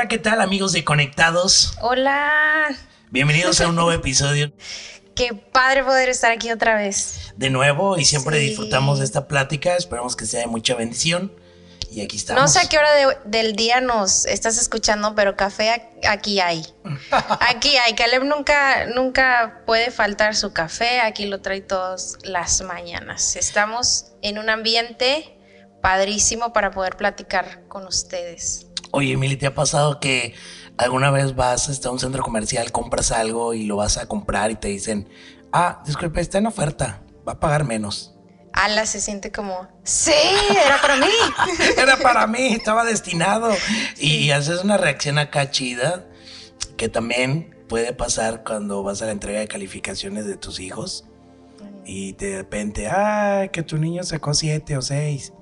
Hola, ¿qué tal amigos de Conectados? Hola. Bienvenidos a un nuevo episodio. Qué padre poder estar aquí otra vez. De nuevo y siempre Sí. disfrutamos de esta plática. Esperamos que sea de mucha bendición. Y aquí estamos. No sé a qué hora de- del día nos estás escuchando, pero café aquí hay. Aquí hay. Caleb nunca, nunca puede faltar su café. Aquí lo trae todas las mañanas. Estamos en un ambiente padrísimo para poder platicar con ustedes. Oye, Emily, ¿te ha pasado que alguna vez vas hasta un centro comercial, compras algo y lo vas a comprar y te dicen, ah, disculpe, está en oferta, va a pagar menos? Ala se siente como, sí, era para mí. Era para mí, estaba destinado. Y haces una reacción acá chida, que también puede pasar cuando vas a la entrega de calificaciones de tus hijos. Y de repente, ay, que tu niño sacó siete o seis.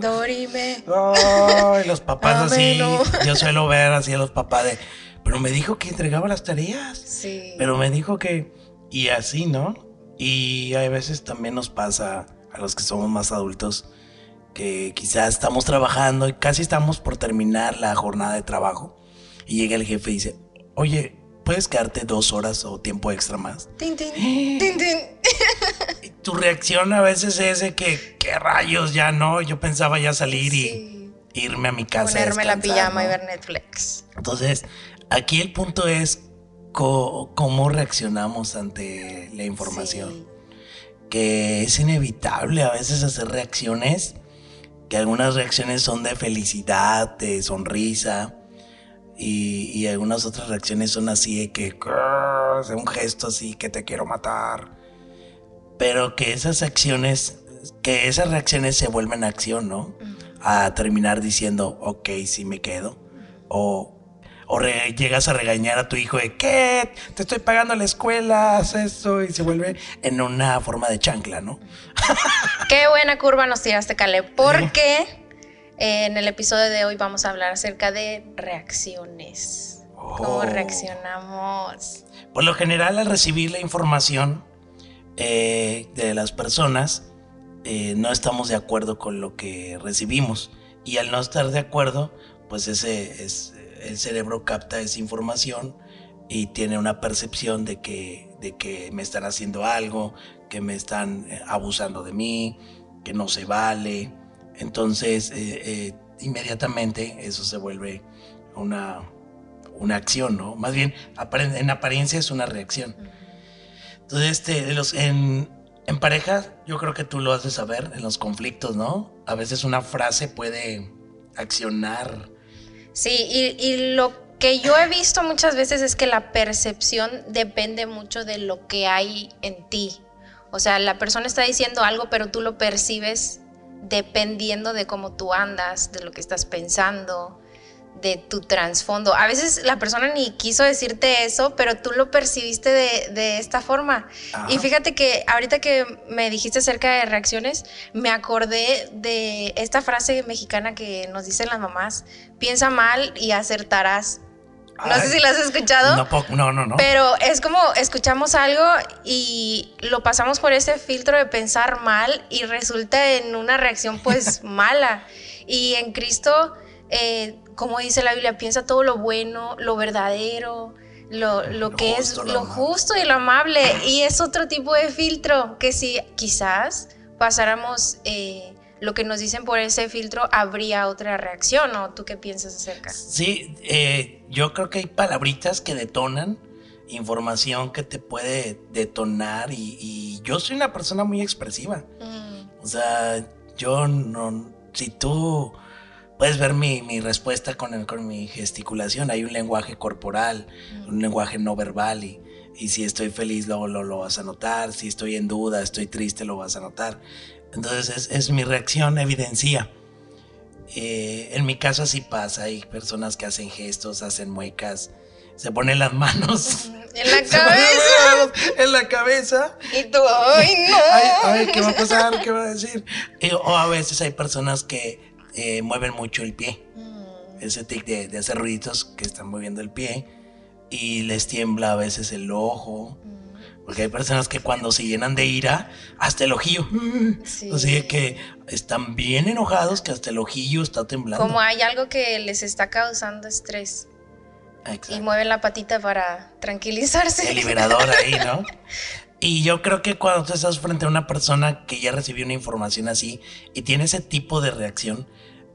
Dorime. Ay, los papás así. Yo suelo ver así a los papás de, pero me dijo que entregaba las tareas. Sí. Pero me dijo que... Y así, ¿no? Y hay veces también nos pasa a los que somos más adultos que quizás estamos trabajando y casi estamos por terminar la jornada de trabajo. Y llega el jefe y dice, oye, ¿puedes quedarte dos horas o tiempo extra más? Tin, tin, tin, tin. Y tu reacción a veces es de que, ¿qué rayos? Ya no, yo pensaba ya salir Sí. y irme a mi casa. Ponerme la pijama y ¿no? ver Netflix. Entonces, aquí el punto es cómo reaccionamos ante la información. Sí. Que es inevitable a veces hacer reacciones, que algunas reacciones son de felicidad, de sonrisa, y, y algunas otras reacciones son así de que, hace un gesto así que te quiero matar. Pero que esas acciones, que esas reacciones se vuelven acción, ¿no? a terminar diciendo, ok, sí me quedo. O, o re- llegas a regañar a tu hijo de, ¿qué? Te estoy pagando la escuela, haz eso, y se vuelve en una forma de chancla, ¿no? Qué buena curva nos tiraste, Caleb, porque en el episodio de hoy vamos a hablar acerca de reacciones. ¿Cómo Oh. reaccionamos? Por lo general, al recibir la información eh, de las personas, eh, no estamos de acuerdo con lo que recibimos. Y al no estar de acuerdo, pues ese es, el cerebro capta esa información y tiene una percepción de que, de que me están haciendo algo, que me están eh, abusando de mí, que no se vale. Entonces, eh, eh, inmediatamente eso se vuelve una, una acción, ¿no? Más bien, en apariencia es una reacción. Entonces, este, los, en, en pareja, yo creo que tú lo de saber, en los conflictos, ¿no? A veces una frase puede accionar. Sí, y, y lo que yo he visto muchas veces es que la percepción depende mucho de lo que hay en ti. O sea, la persona está diciendo algo, pero tú lo percibes dependiendo de cómo tú andas, de lo que estás pensando, de tu trasfondo. A veces la persona ni quiso decirte eso, pero tú lo percibiste de, de esta forma. Ajá. Y fíjate que ahorita que me dijiste acerca de reacciones, me acordé de esta frase mexicana que nos dicen las mamás, piensa mal y acertarás. No sé si la has escuchado. No, no, no, no. Pero es como escuchamos algo y lo pasamos por ese filtro de pensar mal y resulta en una reacción pues mala. Y en Cristo, eh, como dice la Biblia, piensa todo lo bueno, lo verdadero, lo, lo Lo que justo, es lo justo y lo amable. Y es otro tipo de filtro que si quizás pasáramos eh, lo que nos dicen por ese filtro, habría otra reacción. ¿O tú qué piensas acerca? Sí, eh, yo creo que hay palabritas que detonan, información que te puede detonar y, y yo soy una persona muy expresiva. Mm, O sea, yo no, si tú puedes ver mi, mi respuesta con, el- con mi gesticulación, hay un lenguaje corporal, un lenguaje no verbal y, y si estoy feliz luego lo, lo vas a notar, si estoy en duda, estoy triste, lo vas a notar. Entonces es, es mi reacción, evidencia. Eh, en mi caso así pasa, hay personas que hacen gestos, hacen muecas, se ponen las manos En la cabeza. en la cabeza Y tú, ay, no. ay, ay, ¿qué va a pasar? ¿Qué va a decir? Y- o a veces hay personas que eh, mueven mucho el pie. Mm, Ese tic de, de hacer ruiditos que están moviendo el pie. Y les tiembla a veces el ojo. mm. Porque hay personas que cuando se llenan de ira, hasta el ojillo. Sí. O sea que están bien enojados que hasta el ojillo está temblando. Como hay algo que les está causando estrés. Exacto. Y mueven la patita para tranquilizarse. El liberador ahí, ¿no? Y yo creo que cuando tú estás frente a una persona que ya recibió una información así y tiene ese tipo de reacción,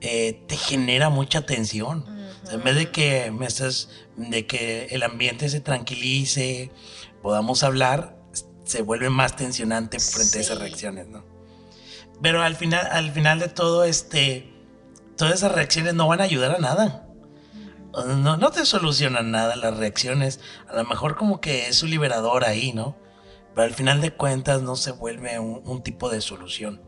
eh, te genera mucha tensión. en vez de que me estés, de que el ambiente se tranquilice, podamos hablar, se vuelve más tensionante frente a esas reacciones, ¿no? Pero al final, al final de todo, este, todas esas reacciones no van a ayudar a nada. No, no te solucionan nada las reacciones. A lo mejor como que es su liberador ahí, ¿no? Pero al final de cuentas no se vuelve un, tipo de solución.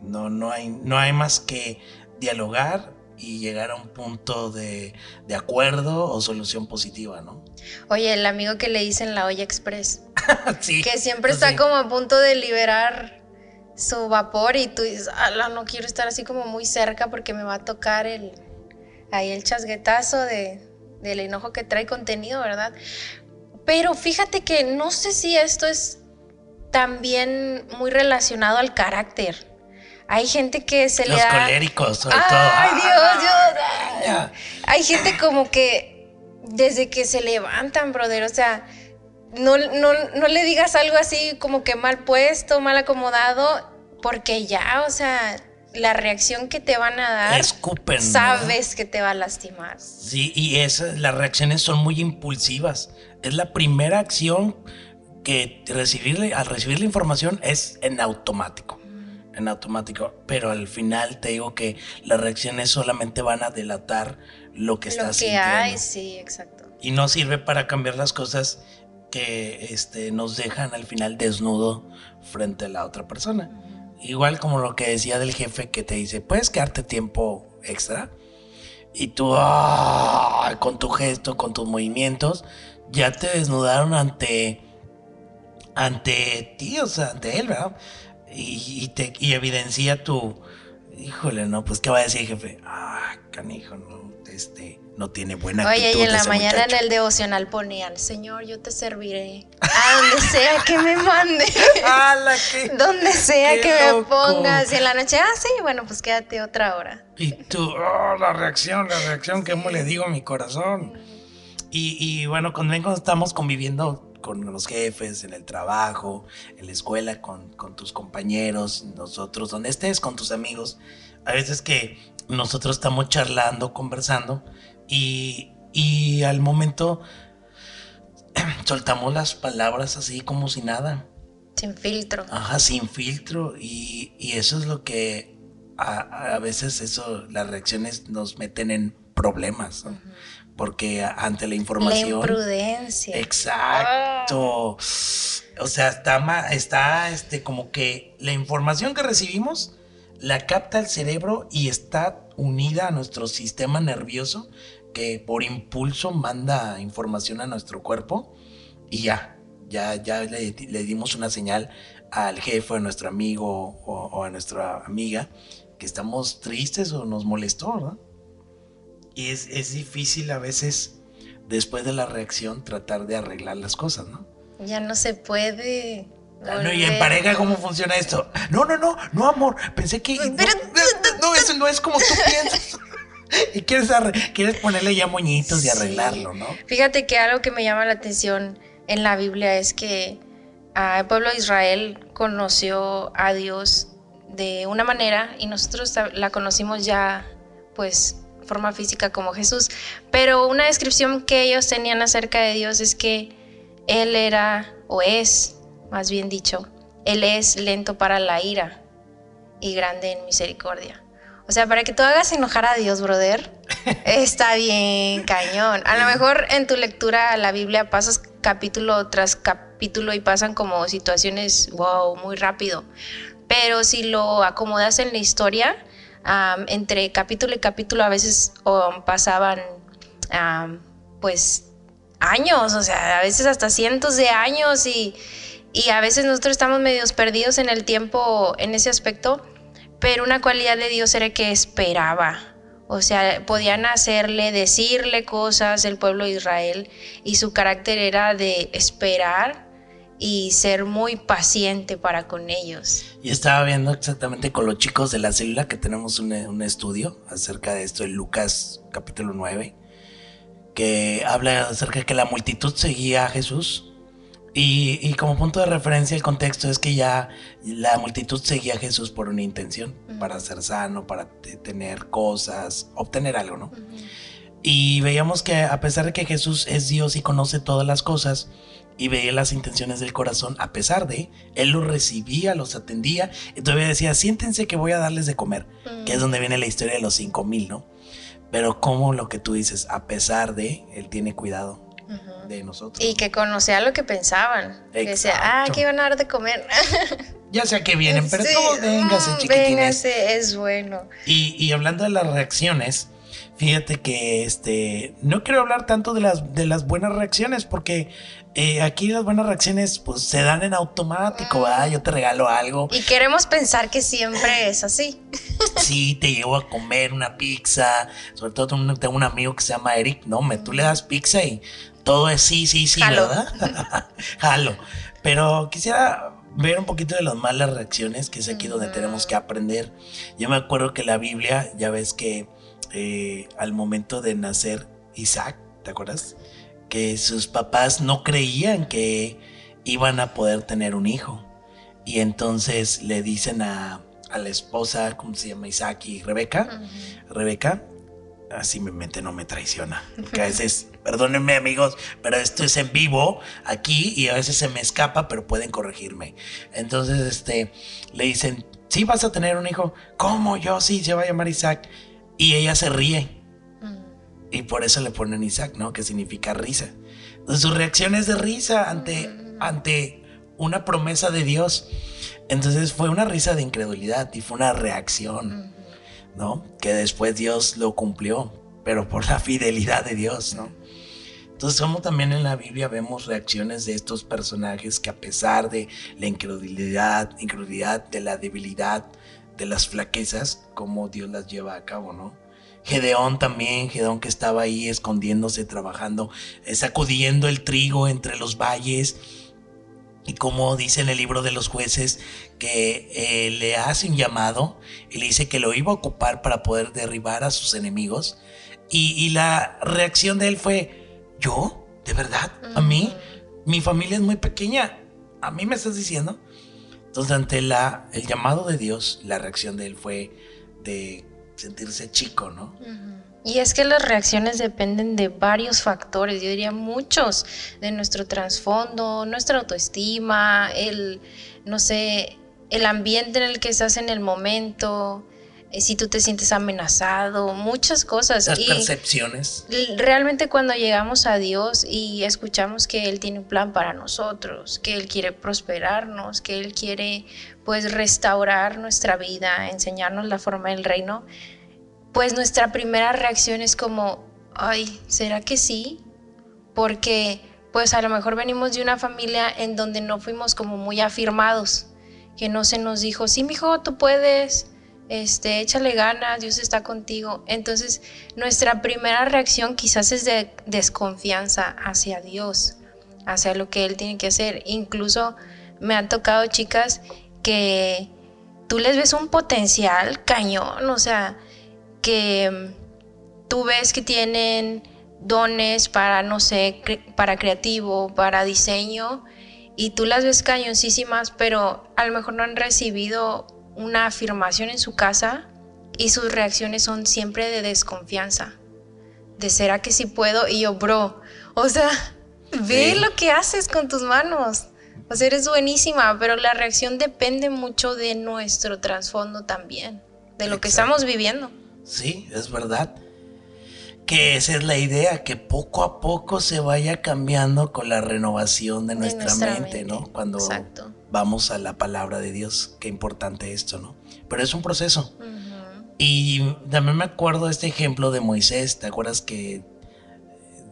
No, no, hay, no hay más que dialogar y llegar a un punto de, acuerdo o solución positiva, ¿no? Oye, el amigo que le dicen la olla express. sí. Que siempre está como a punto de liberar su vapor y tú dices, no quiero estar así como muy cerca porque me va a tocar el, ahí el chasguetazo de, del enojo que trae contenido, ¿verdad? Pero fíjate que no sé si esto es también muy relacionado al carácter. Hay gente que se le da. Los coléricos, sobre todo. Ay, Dios, Dios. Hay gente como que desde que se levantan, brother, o sea, no, no, no le digas algo así como que mal puesto, mal acomodado, porque ya, o sea, la reacción que te van a dar, Escupen, sabes que te va a lastimar. Sí, y esas, las reacciones son muy impulsivas. Es la primera acción que recibirle, al recibir la información es en automático en automático, pero al final te digo que las reacciones solamente van a delatar lo que estás Lo que hay, sí, exacto. Y no sirve para cambiar las cosas que este, nos dejan al final desnudo frente a la otra persona. Igual como lo que decía del jefe que te dice, puedes quedarte tiempo extra. Y tú, ¡ah! con tu gesto, con tus movimientos, ya te desnudaron ante, ante ti, o sea, ante él, ¿verdad? Y, te, y evidencia tu, híjole, no, pues qué va a decir jefe, ah, canijo, no, este, no tiene buena actitud. Oye, y en la mañana en el devocional ponían, Señor, yo te serviré a donde sea que me mande. donde sea que me pongas. Y en la noche, ah, sí, bueno, pues quédate otra hora. Y tú, oh, la reacción, la reacción, ¿qué le digo a mi corazón? Y, y bueno, cuando estamos conviviendo con los jefes, en el trabajo, en la escuela, con, tus compañeros, nosotros, donde estés, con tus amigos. A veces que nosotros estamos charlando, conversando y, y al momento soltamos las palabras así como si nada. Sin filtro. Ajá, sin filtro. Y, y eso es lo que a, a, veces eso, las reacciones nos meten en problemas. ¿no? Porque ante la información... La imprudencia. Exacto. O sea, está, está este, como que la información que recibimos la capta el cerebro y está unida a nuestro sistema nervioso que por impulso manda información a nuestro cuerpo y ya, ya, ya le, dimos una señal al jefe, a nuestro amigo o, o, a nuestra amiga que estamos tristes o nos molestó, ¿no? Y es, difícil a veces, después de la reacción, tratar de arreglar las cosas, ¿no? Ya no se puede. Ah, no, y en pareja, ¿cómo funciona esto? No, no, no, no, amor. Pensé que. Pero, no, eso no es como tú piensas. y quieres, quieres ponerle ya moñitos y arreglarlo, ¿no? Fíjate que algo que me llama la atención en la Biblia es que ah, el pueblo de Israel conoció a Dios de una manera y nosotros la conocimos ya, pues, forma física como Jesús, pero una descripción que ellos tenían acerca de Dios es que Él era, o es, más bien dicho, Él es lento para la ira y grande en misericordia. O sea, para que tú hagas enojar a Dios, brother, está bien cañón. A lo mejor en tu lectura a la Biblia pasas capítulo tras capítulo y pasan como situaciones, wow, muy rápido. Pero si lo acomodas en la historia, entre capítulo y capítulo a veces pasaban pues años, o sea, a veces hasta cientos de años y, y a veces nosotros estamos medios perdidos en el tiempo en ese aspecto, pero una cualidad de Dios era que esperaba. O sea, podían hacerle, decirle cosas el pueblo de Israel y su carácter era de esperar y ser muy paciente para con ellos. Y estaba viendo exactamente con los chicos de la célula que tenemos un, un estudio acerca de esto en Lucas capítulo 9, que habla acerca de que la multitud seguía a Jesús. Y, y, como punto de referencia el contexto es que ya la multitud seguía a Jesús por una intención, para ser sano, para tener cosas, obtener algo, ¿no? Y veíamos que a pesar de que Jesús es Dios y conoce todas las cosas, y veía las intenciones del corazón, a pesar de, él los recibía, los atendía, y todavía decía, siéntense que voy a darles de comer, que es donde viene la historia de los cinco mil, ¿no? Pero como lo que tú dices, a pesar de, él tiene cuidado de nosotros. Y que conocía lo que pensaban. Que decía, ah, que iban a dar de comer. ya sea que vienen, pero sí. todo, véngase, mm, Véngase, es bueno. Y, y hablando de las reacciones, Fíjate que este no quiero hablar tanto de las de las buenas reacciones porque eh, aquí las buenas reacciones pues se dan en automático, ¿verdad? Yo te regalo algo. Y queremos pensar que siempre es así. Sí, te llevo a comer una pizza. Sobre todo tengo un amigo que se llama Eric, no, me tú le das pizza y todo es sí, sí, sí, ¿verdad? Jalo. Pero quisiera ver un poquito de las malas reacciones, que es aquí donde tenemos que aprender. Yo me acuerdo que la Biblia, ya ves que eh, al momento de nacer Isaac, ¿te acuerdas? Que sus papás no creían que iban a poder tener un hijo. Y entonces le dicen a, la esposa, ¿cómo se llama? Isaac y Rebeca. Rebeca, así mi mente no me traiciona. Porque a veces, perdónenme amigos, pero esto es en vivo aquí y a veces se me escapa, pero pueden corregirme. Entonces, este, le dicen, sí vas a tener un hijo. ¿Cómo yo? Sí, se va a llamar Isaac. Y ella se ríe. Mm. Y por eso le ponen Isaac, ¿no? Que significa risa. Entonces su reacción es de risa ante, mm. ante una promesa de Dios. Entonces fue una risa de incredulidad y fue una reacción, ¿no? Que después Dios lo cumplió, pero por la fidelidad de Dios, ¿no? Entonces, como también en la Biblia vemos reacciones de estos personajes que a pesar de la incredulidad, incredulidad, de la debilidad, de las flaquezas, como Dios las lleva a cabo, ¿no? Gedeón también, Gedeón que estaba ahí escondiéndose, trabajando, eh, sacudiendo el trigo entre los valles. Y como dice en el libro de los jueces, que eh, le hace un llamado y le dice que lo iba a ocupar para poder derribar a sus enemigos. Y, y la reacción de él fue, ¿yo? ¿De verdad? ¿A mí? Mi familia es muy pequeña. ¿A mí me estás diciendo? Entonces, ante la, el llamado de Dios, la reacción de él fue de sentirse chico, ¿no? Y es que las reacciones dependen de varios factores, yo diría muchos, de nuestro trasfondo, nuestra autoestima, el, no sé, el ambiente en el que estás en el momento, si tú te sientes amenazado, muchas cosas. Las percepciones. Realmente cuando llegamos a Dios y escuchamos que Él tiene un plan para nosotros, que Él quiere prosperarnos, que Él quiere pues restaurar nuestra vida, enseñarnos la forma del reino, pues nuestra primera reacción es como, ay, ¿será que sí? Porque pues a lo mejor venimos de una familia en donde no fuimos como muy afirmados, que no se nos dijo, sí, mijo, tú puedes, este, échale ganas, Dios está contigo. Entonces, nuestra primera reacción quizás es de desconfianza hacia Dios, hacia lo que Él tiene que hacer. Incluso me han tocado chicas que tú les ves un potencial cañón, o sea, que tú ves que tienen dones para, no sé, para creativo, para diseño, y tú las ves cañoncísimas, pero a lo mejor no han recibido una afirmación en su casa y sus reacciones son siempre de desconfianza. De será que sí puedo y yo, bro, o sea, ve lo que haces con tus manos. O sea, eres buenísima, pero la reacción depende mucho de nuestro trasfondo también, de lo que estamos viviendo. Sí, es verdad. Que esa es la idea, que poco a poco se vaya cambiando con la renovación de nuestra, mente, ¿no? Cuando Exacto vamos a la palabra de Dios. Qué importante esto, ¿no? Pero es un proceso. Y también me acuerdo este ejemplo de Moisés. ¿Te acuerdas que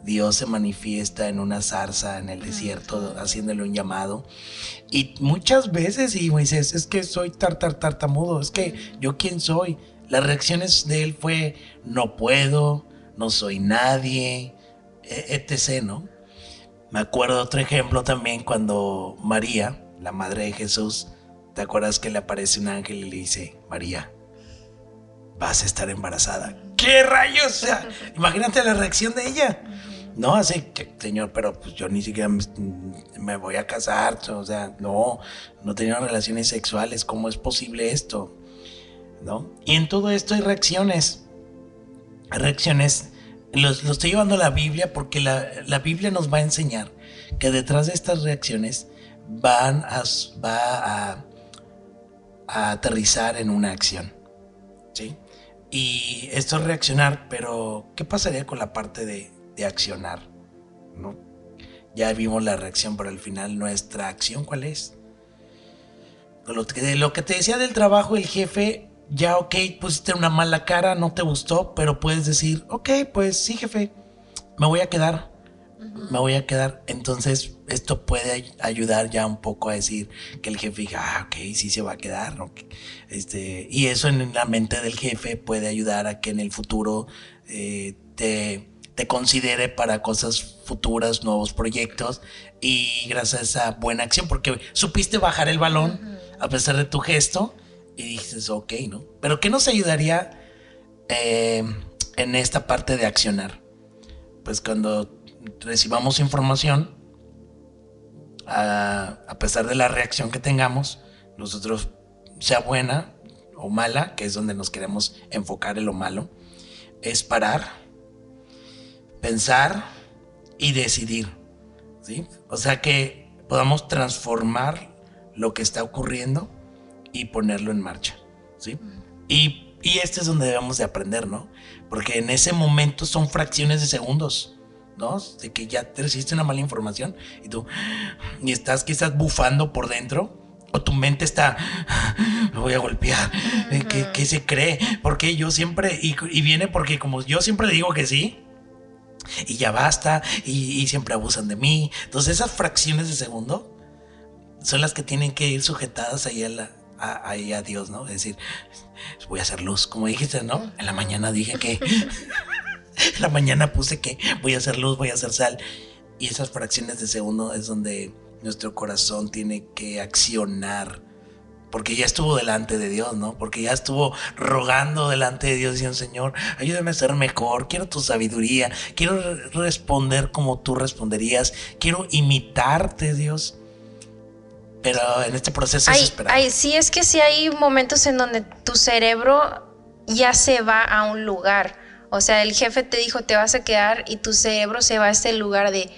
Dios se manifiesta en una zarza en el desierto, haciéndole un llamado? Y muchas veces, y Moisés, es que soy tartar tartamudo, es que yo quién soy. Las reacciones de él fue, no puedo, no soy nadie, e, etc., ¿no? Me acuerdo otro ejemplo también cuando María, la madre de Jesús, ¿te acuerdas que le aparece un ángel y le dice, María, vas a estar embarazada? ¿Qué rayos? O sea, imagínate la reacción de ella. No, así que, señor, pero pues yo ni siquiera me, voy a casar, o sea, no, no tenía relaciones sexuales, ¿cómo es posible esto? ¿No? Y en todo esto hay reacciones, reacciones, lo, estoy llevando a la Biblia porque la, Biblia nos va a enseñar que detrás de estas reacciones van a, va a, a aterrizar en una acción, ¿sí? Y esto es reaccionar, pero ¿qué pasaría con la parte de accionar. ¿no? Ya vimos la reacción, pero al final nuestra acción, ¿cuál es? Lo que, lo que te decía del trabajo, el jefe, ya ok, pusiste una mala cara, no te gustó, pero puedes decir, ok, pues sí, jefe, me voy a quedar. Me voy a quedar. Entonces, esto puede ayudar ya un poco a decir que el jefe diga, ah, ok, sí se va a quedar. Este, y eso en la mente del jefe puede ayudar a que en el futuro eh, te te considere para cosas futuras, nuevos proyectos y gracias a esa buena acción, porque supiste bajar el balón a pesar de tu gesto y dices, ok, ¿no? Pero ¿qué nos ayudaría eh, en esta parte de accionar? Pues cuando recibamos información, a, a pesar de la reacción que tengamos, nosotros, sea buena o mala, que es donde nos queremos enfocar en lo malo, es parar pensar y decidir. ¿sí? O sea que podamos transformar lo que está ocurriendo y ponerlo en marcha. ¿sí? Y, este es donde debemos de aprender, ¿no? Porque en ese momento son fracciones de segundos. ¿No? De que ya te recibiste una mala información y tú y estás quizás bufando por dentro o tu mente está, lo voy a golpear, ¿Qué, se cree? Porque yo siempre, y, y, viene porque como yo siempre digo que sí, y ya basta y, siempre abusan de mí. Entonces esas fracciones de segundo son las que tienen que ir sujetadas ahí a, la, a, Dios, ¿no? Es decir, voy a hacer luz, como dijiste, ¿no? En la mañana dije que, la mañana puse que voy a hacer luz, voy a hacer sal. Y esas fracciones de segundo es donde nuestro corazón tiene que accionar porque ya estuvo delante de Dios, ¿no? Porque ya estuvo rogando delante de Dios diciendo, Señor, ayúdame a ser mejor, quiero tu sabiduría, quiero responder como tú responderías, quiero imitarte, Dios. Pero en este proceso es esperar. sí, es que sí hay momentos en donde tu cerebro ya se va a un lugar. O sea, el jefe te dijo, te vas a quedar y tu cerebro se va a este lugar de,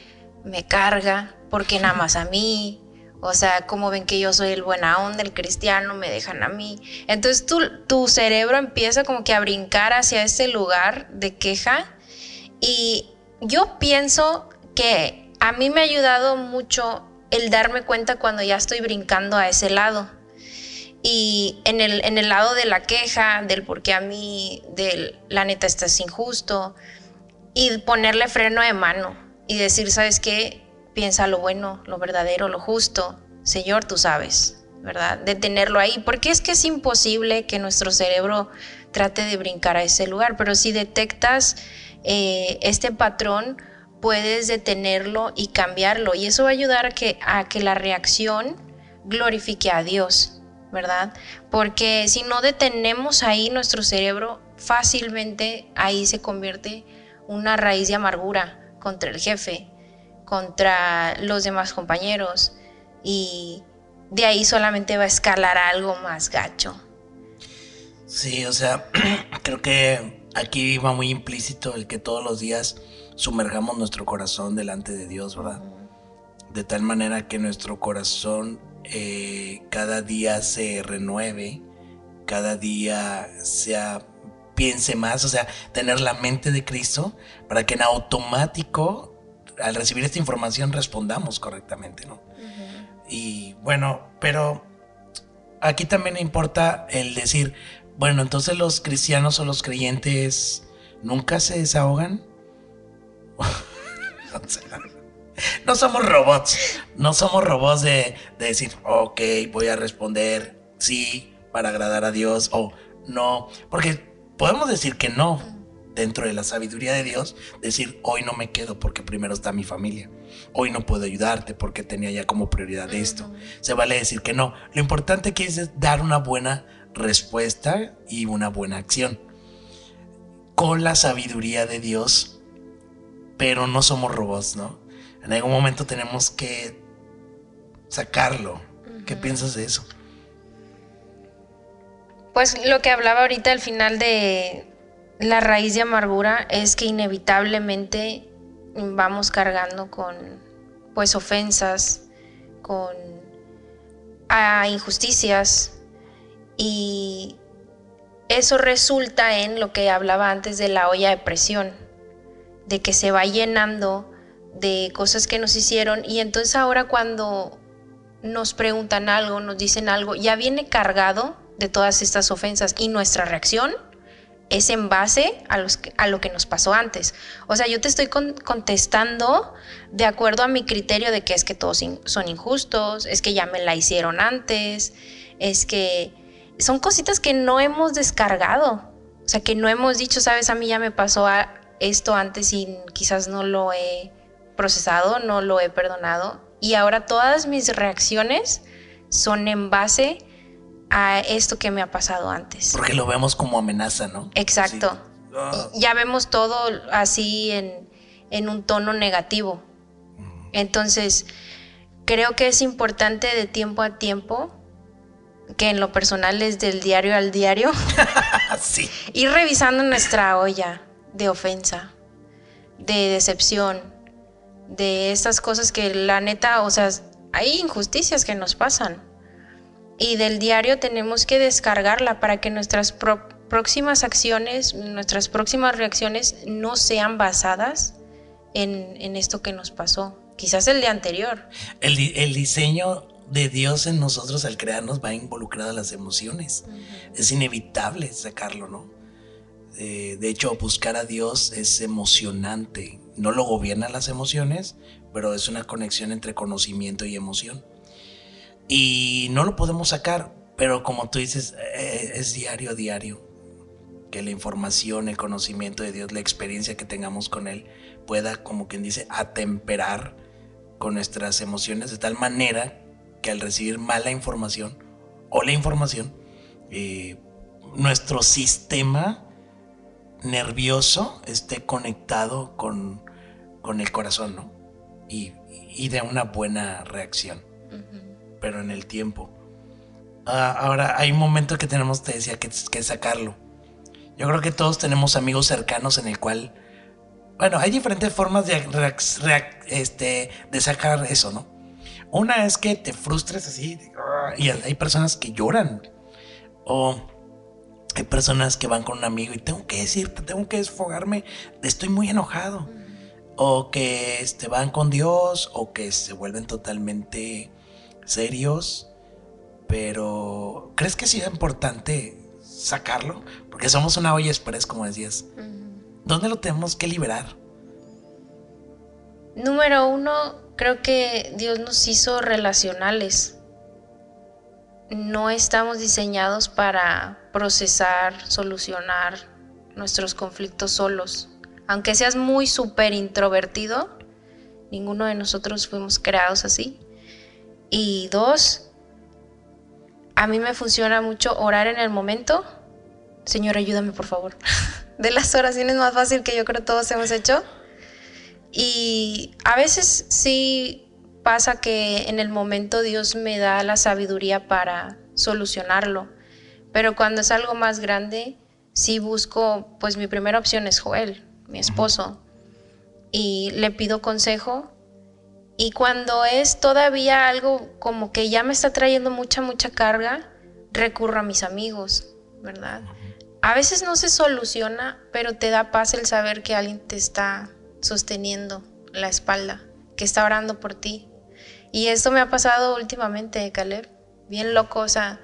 me carga, porque nada más a mí, o sea, como ven que yo soy el buena onda, el cristiano, me dejan a mí. Entonces tu, tu cerebro empieza como que a brincar hacia ese lugar de queja. Y yo pienso que a mí me ha ayudado mucho el darme cuenta cuando ya estoy brincando a ese lado. Y en el, en el lado de la queja, del por qué a mí, del la neta estás injusto, y ponerle freno de mano y decir, ¿sabes qué? piensa lo bueno, lo verdadero, lo justo. Señor, tú sabes, ¿verdad? De tenerlo ahí, porque es que es imposible que nuestro cerebro trate de brincar a ese lugar, pero si detectas eh, este patrón, puedes detenerlo y cambiarlo, y eso va a ayudar que, a que la reacción glorifique a Dios, ¿verdad? Porque si no detenemos ahí nuestro cerebro, fácilmente ahí se convierte una raíz de amargura contra el jefe, contra los demás compañeros y de ahí solamente va a escalar algo más gacho. Sí, o sea, creo que aquí va muy implícito el que todos los días sumergamos nuestro corazón delante de Dios, ¿verdad? De tal manera que nuestro corazón eh, cada día se renueve, cada día sea piense más, o sea, tener la mente de Cristo para que en automático al recibir esta información respondamos correctamente, ¿no? Y bueno, pero aquí también importa el decir, bueno, entonces los cristianos o los creyentes nunca se desahogan. no somos robots, no somos robots de, de, decir, ok, voy a responder sí para agradar a Dios o no, porque podemos decir que no, dentro de la sabiduría de Dios, decir, hoy no me quedo porque primero está mi familia. Hoy no puedo ayudarte porque tenía ya como prioridad esto. Se vale decir que no. Lo importante aquí es dar una buena respuesta y una buena acción. Con la sabiduría de Dios, pero no somos robots, ¿no? En algún momento tenemos que sacarlo. ¿Qué piensas de eso? Pues lo que hablaba ahorita al final de la raíz de amargura es que inevitablemente vamos cargando con pues ofensas, con a injusticias y eso resulta en lo que hablaba antes de la olla de presión, de que se va llenando de cosas que nos hicieron y entonces ahora cuando nos preguntan algo, nos dicen algo, ya viene cargado de todas estas ofensas y nuestra reacción es en base a, lo que nos pasó antes. O sea, yo te estoy contestando de acuerdo a mi criterio de que es que todos son injustos, es que ya me la hicieron antes, es que son cositas que no hemos descargado. O sea, que no hemos dicho, sabes, a mí ya me pasó esto antes y quizás no lo he procesado, no lo he perdonado. Y ahora todas mis reacciones son en base a esto que me ha pasado antes. Porque lo vemos como amenaza, ¿no? Exacto. Ah. Ya vemos todo así en, en un tono negativo. Entonces, creo que es importante de tiempo a tiempo, que en lo personal es del diario al diario, sí. ir revisando nuestra olla de ofensa, de decepción, de estas cosas que la neta, o sea, hay injusticias que nos pasan y del diario tenemos que descargarla para que nuestras próximas acciones, nuestras próximas reacciones no sean basadas en, esto que nos pasó. Quizás el de anterior. El, diseño de Dios en nosotros al crearnos va involucrado a las emociones. Es inevitable sacarlo, ¿no? Eh, de hecho, buscar a Dios es emocionante. No lo gobiernan las emociones, pero es una conexión entre conocimiento y emoción. Y no lo podemos sacar, pero como tú dices, eh, es diario diario. Que la información, el conocimiento de Dios, la experiencia que tengamos con Él pueda, como quien dice, atemperar con nuestras emociones de tal manera que al recibir mala información o la información, eh, nuestro sistema nervioso esté conectado con, con el corazón, ¿no? Y, y de una buena reacción pero en el tiempo. Ah, ahora, hay un momento que tenemos, te decía, que, que sacarlo. Yo creo que todos tenemos amigos cercanos en el cual, bueno, hay diferentes formas de, este, de sacar eso, ¿no? Una es que te frustres así, y hay personas que lloran, o hay personas que van con un amigo y tengo que decirte, tengo que desfogarme, estoy muy enojado, o que este, van con Dios, o que se vuelven totalmente serios, pero ¿crees que sea importante sacarlo? Porque somos una olla express, como decías. ¿Dónde lo tenemos que liberar? Número uno, creo que Dios nos hizo relacionales. No estamos diseñados para procesar, solucionar nuestros conflictos solos. Aunque seas muy súper introvertido, ninguno de nosotros fuimos creados así. Y dos, a mí me funciona mucho orar en el momento. Señor, ayúdame por favor. De las oraciones más fácil que yo creo todos hemos hecho. Y a veces sí pasa que en el momento Dios me da la sabiduría para solucionarlo. Pero cuando es algo más grande, sí busco, pues mi primera opción es Joel, mi esposo. Y le pido consejo y cuando es todavía algo como que ya me está trayendo mucha, mucha carga, recurro a mis amigos, ¿verdad? A veces no se soluciona, pero te da paz el saber que alguien te está sosteniendo la espalda, que está orando por ti. Y esto me ha pasado últimamente, Caleb, bien loco, o sea,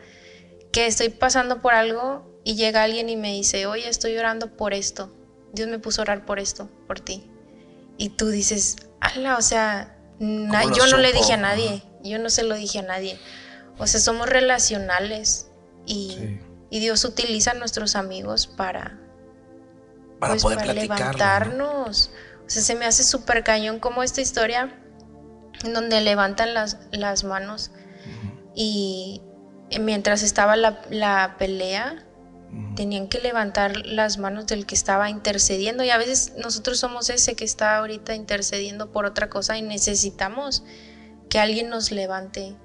que estoy pasando por algo y llega alguien y me dice, oye, estoy orando por esto, Dios me puso a orar por esto, por ti. Y tú dices, ala, o sea, yo no le dije a nadie, yo no se lo dije a nadie. O sea, somos relacionales y, Dios utiliza a nuestros amigos para, para pues, poder para platicarlo. ¿no? levantarnos. O sea, se me hace súper cañón como esta historia en donde levantan las, las manos y mientras estaba la, la pelea. Tenían que levantar las manos del que estaba intercediendo y a veces nosotros somos ese que está ahorita intercediendo por otra cosa y necesitamos que alguien nos levante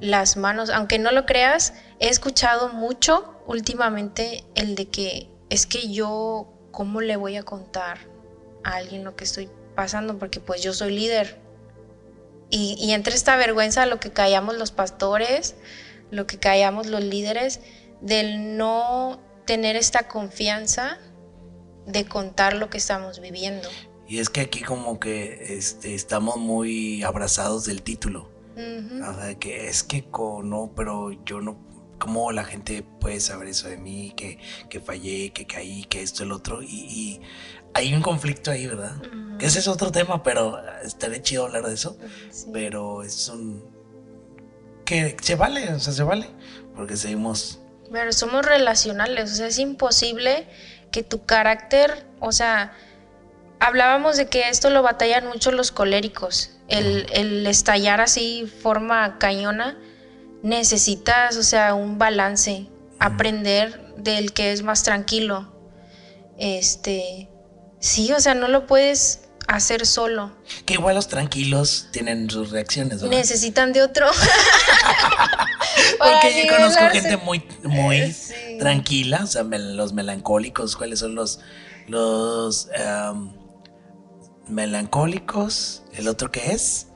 las manos. Aunque no lo creas, he escuchado mucho últimamente el de que es que yo, ¿cómo le voy a contar a alguien lo que estoy pasando? Porque pues yo soy líder. Y, y entre esta vergüenza lo que callamos los pastores, lo que callamos los líderes, del no tener esta confianza de contar lo que estamos viviendo. Y es que aquí como que este, estamos muy abrazados del título. Ujú. O sea, que es que no, pero yo no. ¿Cómo la gente puede saber eso de mí? Que, que fallé, que caí, que esto, el otro. Y, y hay un conflicto ahí, ¿verdad? Ujú. Que ese es otro tema, pero estaría chido hablar de eso. Sí. Pero es un. Que se vale, o sea, se vale. Porque seguimos. Pero somos relacionales, o sea, es imposible que tu carácter, o sea, hablábamos de que esto lo batallan mucho los coléricos, el, el estallar así forma cañona, necesitas, o sea, un balance, aprender del que es más tranquilo. Este, sí, o sea, no lo puedes hacer solo, Que igual los tranquilos tienen sus reacciones, ¿verdad? necesitan de otro. Porque yo conozco gente muy, muy Sí. tranquila, o sea, los melancólicos, ¿cuáles son los, los em, melancólicos? ¿El otro qué es?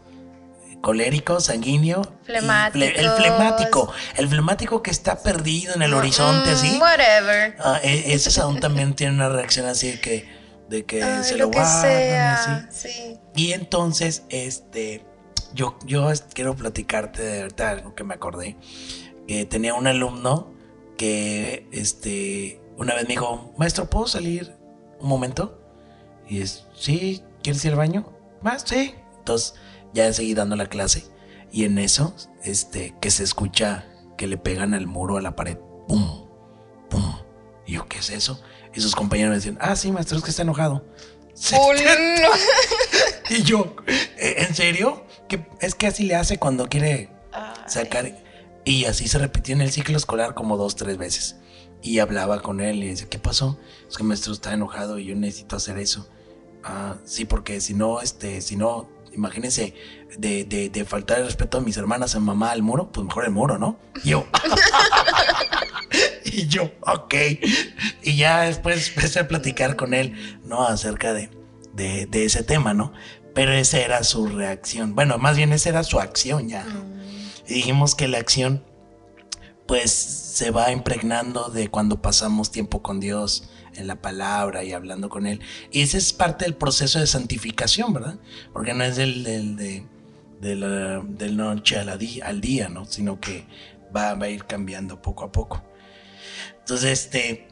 Colérico, sanguíneo. y fle- el flemático. El flemático que está perdido en el horizonte, Mm, así. Whatever. Ah, e- ese aún también tiene una reacción así de que, de que Ay, se lo lo, que guardan y así. Sí. Y entonces, este, yo, yo quiero platicarte de verdad algo que me acordé. Que tenía un alumno que, este, una vez me dijo, maestro, ¿puedo salir un momento? Y es, sí, ¿quieres ir al baño? Más, sí. Entonces, ya seguí dando la clase. Y en eso, este, que se escucha que le pegan al muro, a la pared. ¡Pum! ¡Pum! Y yo, ¿qué es eso? Y sus compañeros me decían, ah, sí, maestro, es que está enojado. Y yo, "¿Eh, ¿en serio? Que es que así le hace cuando quiere sacar. Y así se repitió en el ciclo escolar como dos, tres veces. Y hablaba con él y decía, ¿qué pasó? Es que el maestro está enojado y yo necesito hacer eso. Ah, sí, porque si no, este, si no, imagínense, de, de, de faltar el respeto a mis hermanas, a mamá, al muro, pues mejor el muro, ¿no? Y yo. y yo, ok. Y ya después empecé a platicar con él, ¿no? Acerca de, de, de ese tema, ¿no? Pero esa era su reacción. Bueno, más bien esa era su acción ya. Y dijimos que la acción, pues, se va impregnando de cuando pasamos tiempo con Dios en la palabra y hablando con Él. Y ese es parte del proceso de santificación, ¿verdad? Porque no es del, del, de, de la, del noche a la di- al día, ¿no? Sino que va, va a ir cambiando poco a poco. Entonces, este,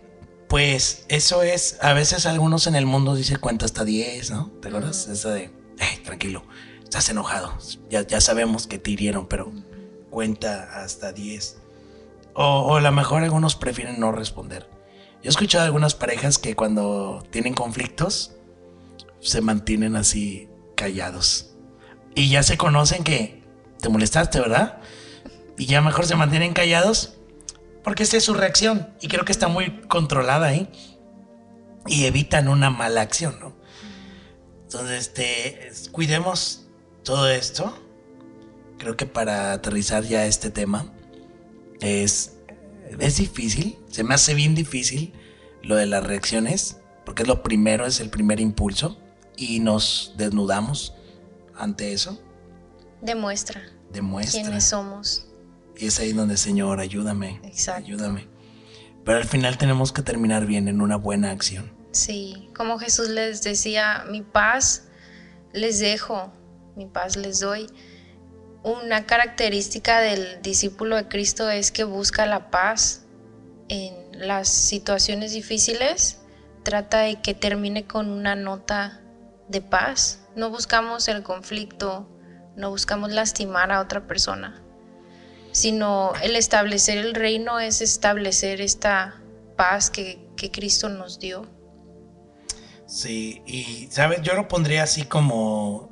pues eso es, a veces algunos en el mundo dicen cuenta hasta 10, ¿no? ¿Te acuerdas? Eso de, "Ey, tranquilo, estás enojado, ya, ya sabemos que te hirieron, pero cuenta hasta 10. O, o a lo mejor algunos prefieren no responder. Yo he escuchado algunas parejas que cuando tienen conflictos se mantienen así callados. Y ya se conocen que te molestaste, ¿verdad? Y ya mejor se mantienen callados porque esa es su reacción. Y creo que está muy controlada ahí. Y evitan una mala acción, ¿no? Entonces, este, cuidemos todo esto. Creo que para aterrizar ya este tema es, es difícil. Se me hace bien difícil lo de las reacciones. Porque es lo primero, es el primer impulso. Y nos desnudamos ante eso. Demuestra Demuestra. quiénes somos. Y es ahí donde, Señor, ayúdame. Exacto. Ayúdame. Pero al final tenemos que terminar bien en una buena acción. Sí, como Jesús les decía, mi paz les dejo, mi paz les doy. Una característica del discípulo de Cristo es que busca la paz en las situaciones difíciles, trata de que termine con una nota de paz. No buscamos el conflicto, no buscamos lastimar a otra persona, sino el establecer el reino es establecer esta paz que, que Cristo nos dio. Sí, y sabes, yo lo pondría así como...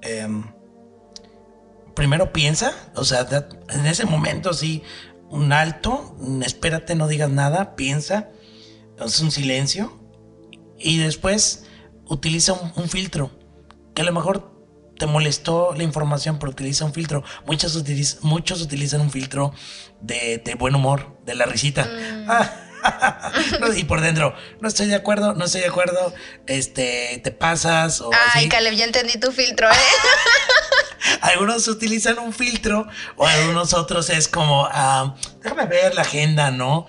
Em, primero piensa, o sea, en ese momento sí, un alto, espérate, no digas nada, piensa, es un silencio y después utiliza un, filtro, que a lo mejor te molestó la información, pero utiliza un filtro. Muchos, muchos utilizan un filtro de, buen humor, de la risita. Mm. y por dentro, no estoy de acuerdo, no estoy de acuerdo, este, te pasas o Ay, Caleb, ya entendí tu filtro, ¿eh? algunos utilizan un filtro o algunos otros es como, ah, déjame ver la agenda, ¿no?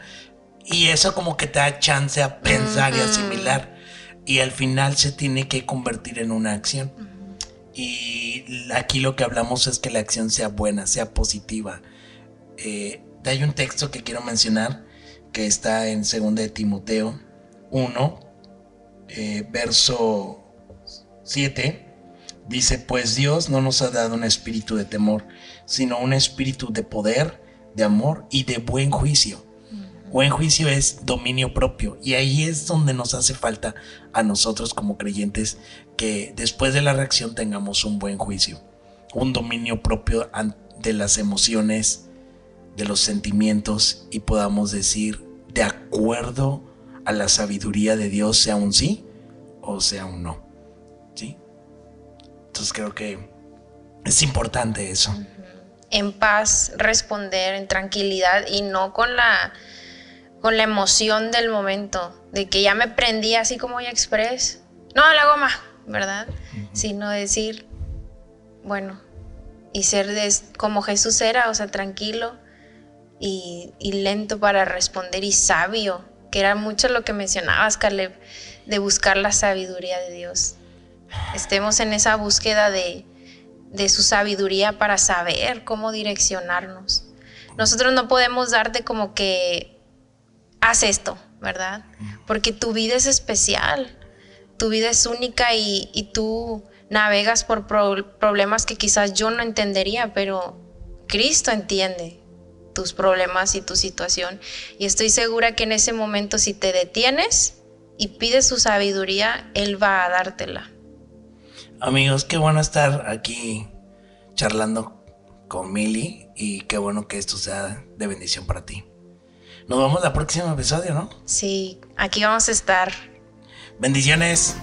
Y eso como que te da chance a pensar y asimilar. Y al final se tiene que convertir en una acción. Y aquí lo que hablamos es que la acción sea buena, sea positiva. Eh, hay un texto que quiero mencionar que está en 2 de Timoteo 1, eh, verso 7 Dice, pues Dios no nos ha dado un espíritu de temor, sino un espíritu de poder, de amor y de buen juicio. Buen juicio es dominio propio y ahí es donde nos hace falta a nosotros como creyentes que después de la reacción tengamos un buen juicio, un dominio propio de las emociones, de los sentimientos y podamos decir de acuerdo a la sabiduría de Dios sea un sí o sea un no. Entonces creo que es importante eso. En paz responder, en tranquilidad y no con la, con la emoción del momento, de que ya me prendí así como ya express. No, la goma, ¿verdad? Sino decir, bueno, y ser como Jesús era, o sea, tranquilo y, y, lento para responder y sabio, que era mucho lo que mencionabas, Caleb, de buscar la sabiduría de Dios estemos en esa búsqueda de, su sabiduría para saber cómo direccionarnos. Nosotros no podemos darte como que haz esto, ¿verdad? Porque tu vida es especial, tu vida es única y, tú navegas por problemas que quizás yo no entendería, pero Cristo entiende tus problemas y tu situación. Y estoy segura que en ese momento si te detienes y pides su sabiduría, Él va a dártela. Amigos, qué bueno estar aquí charlando con Mili y qué bueno que esto sea de bendición para ti. Nos vemos la próximo episodio, ¿no? Sí, aquí vamos a estar. Bendiciones.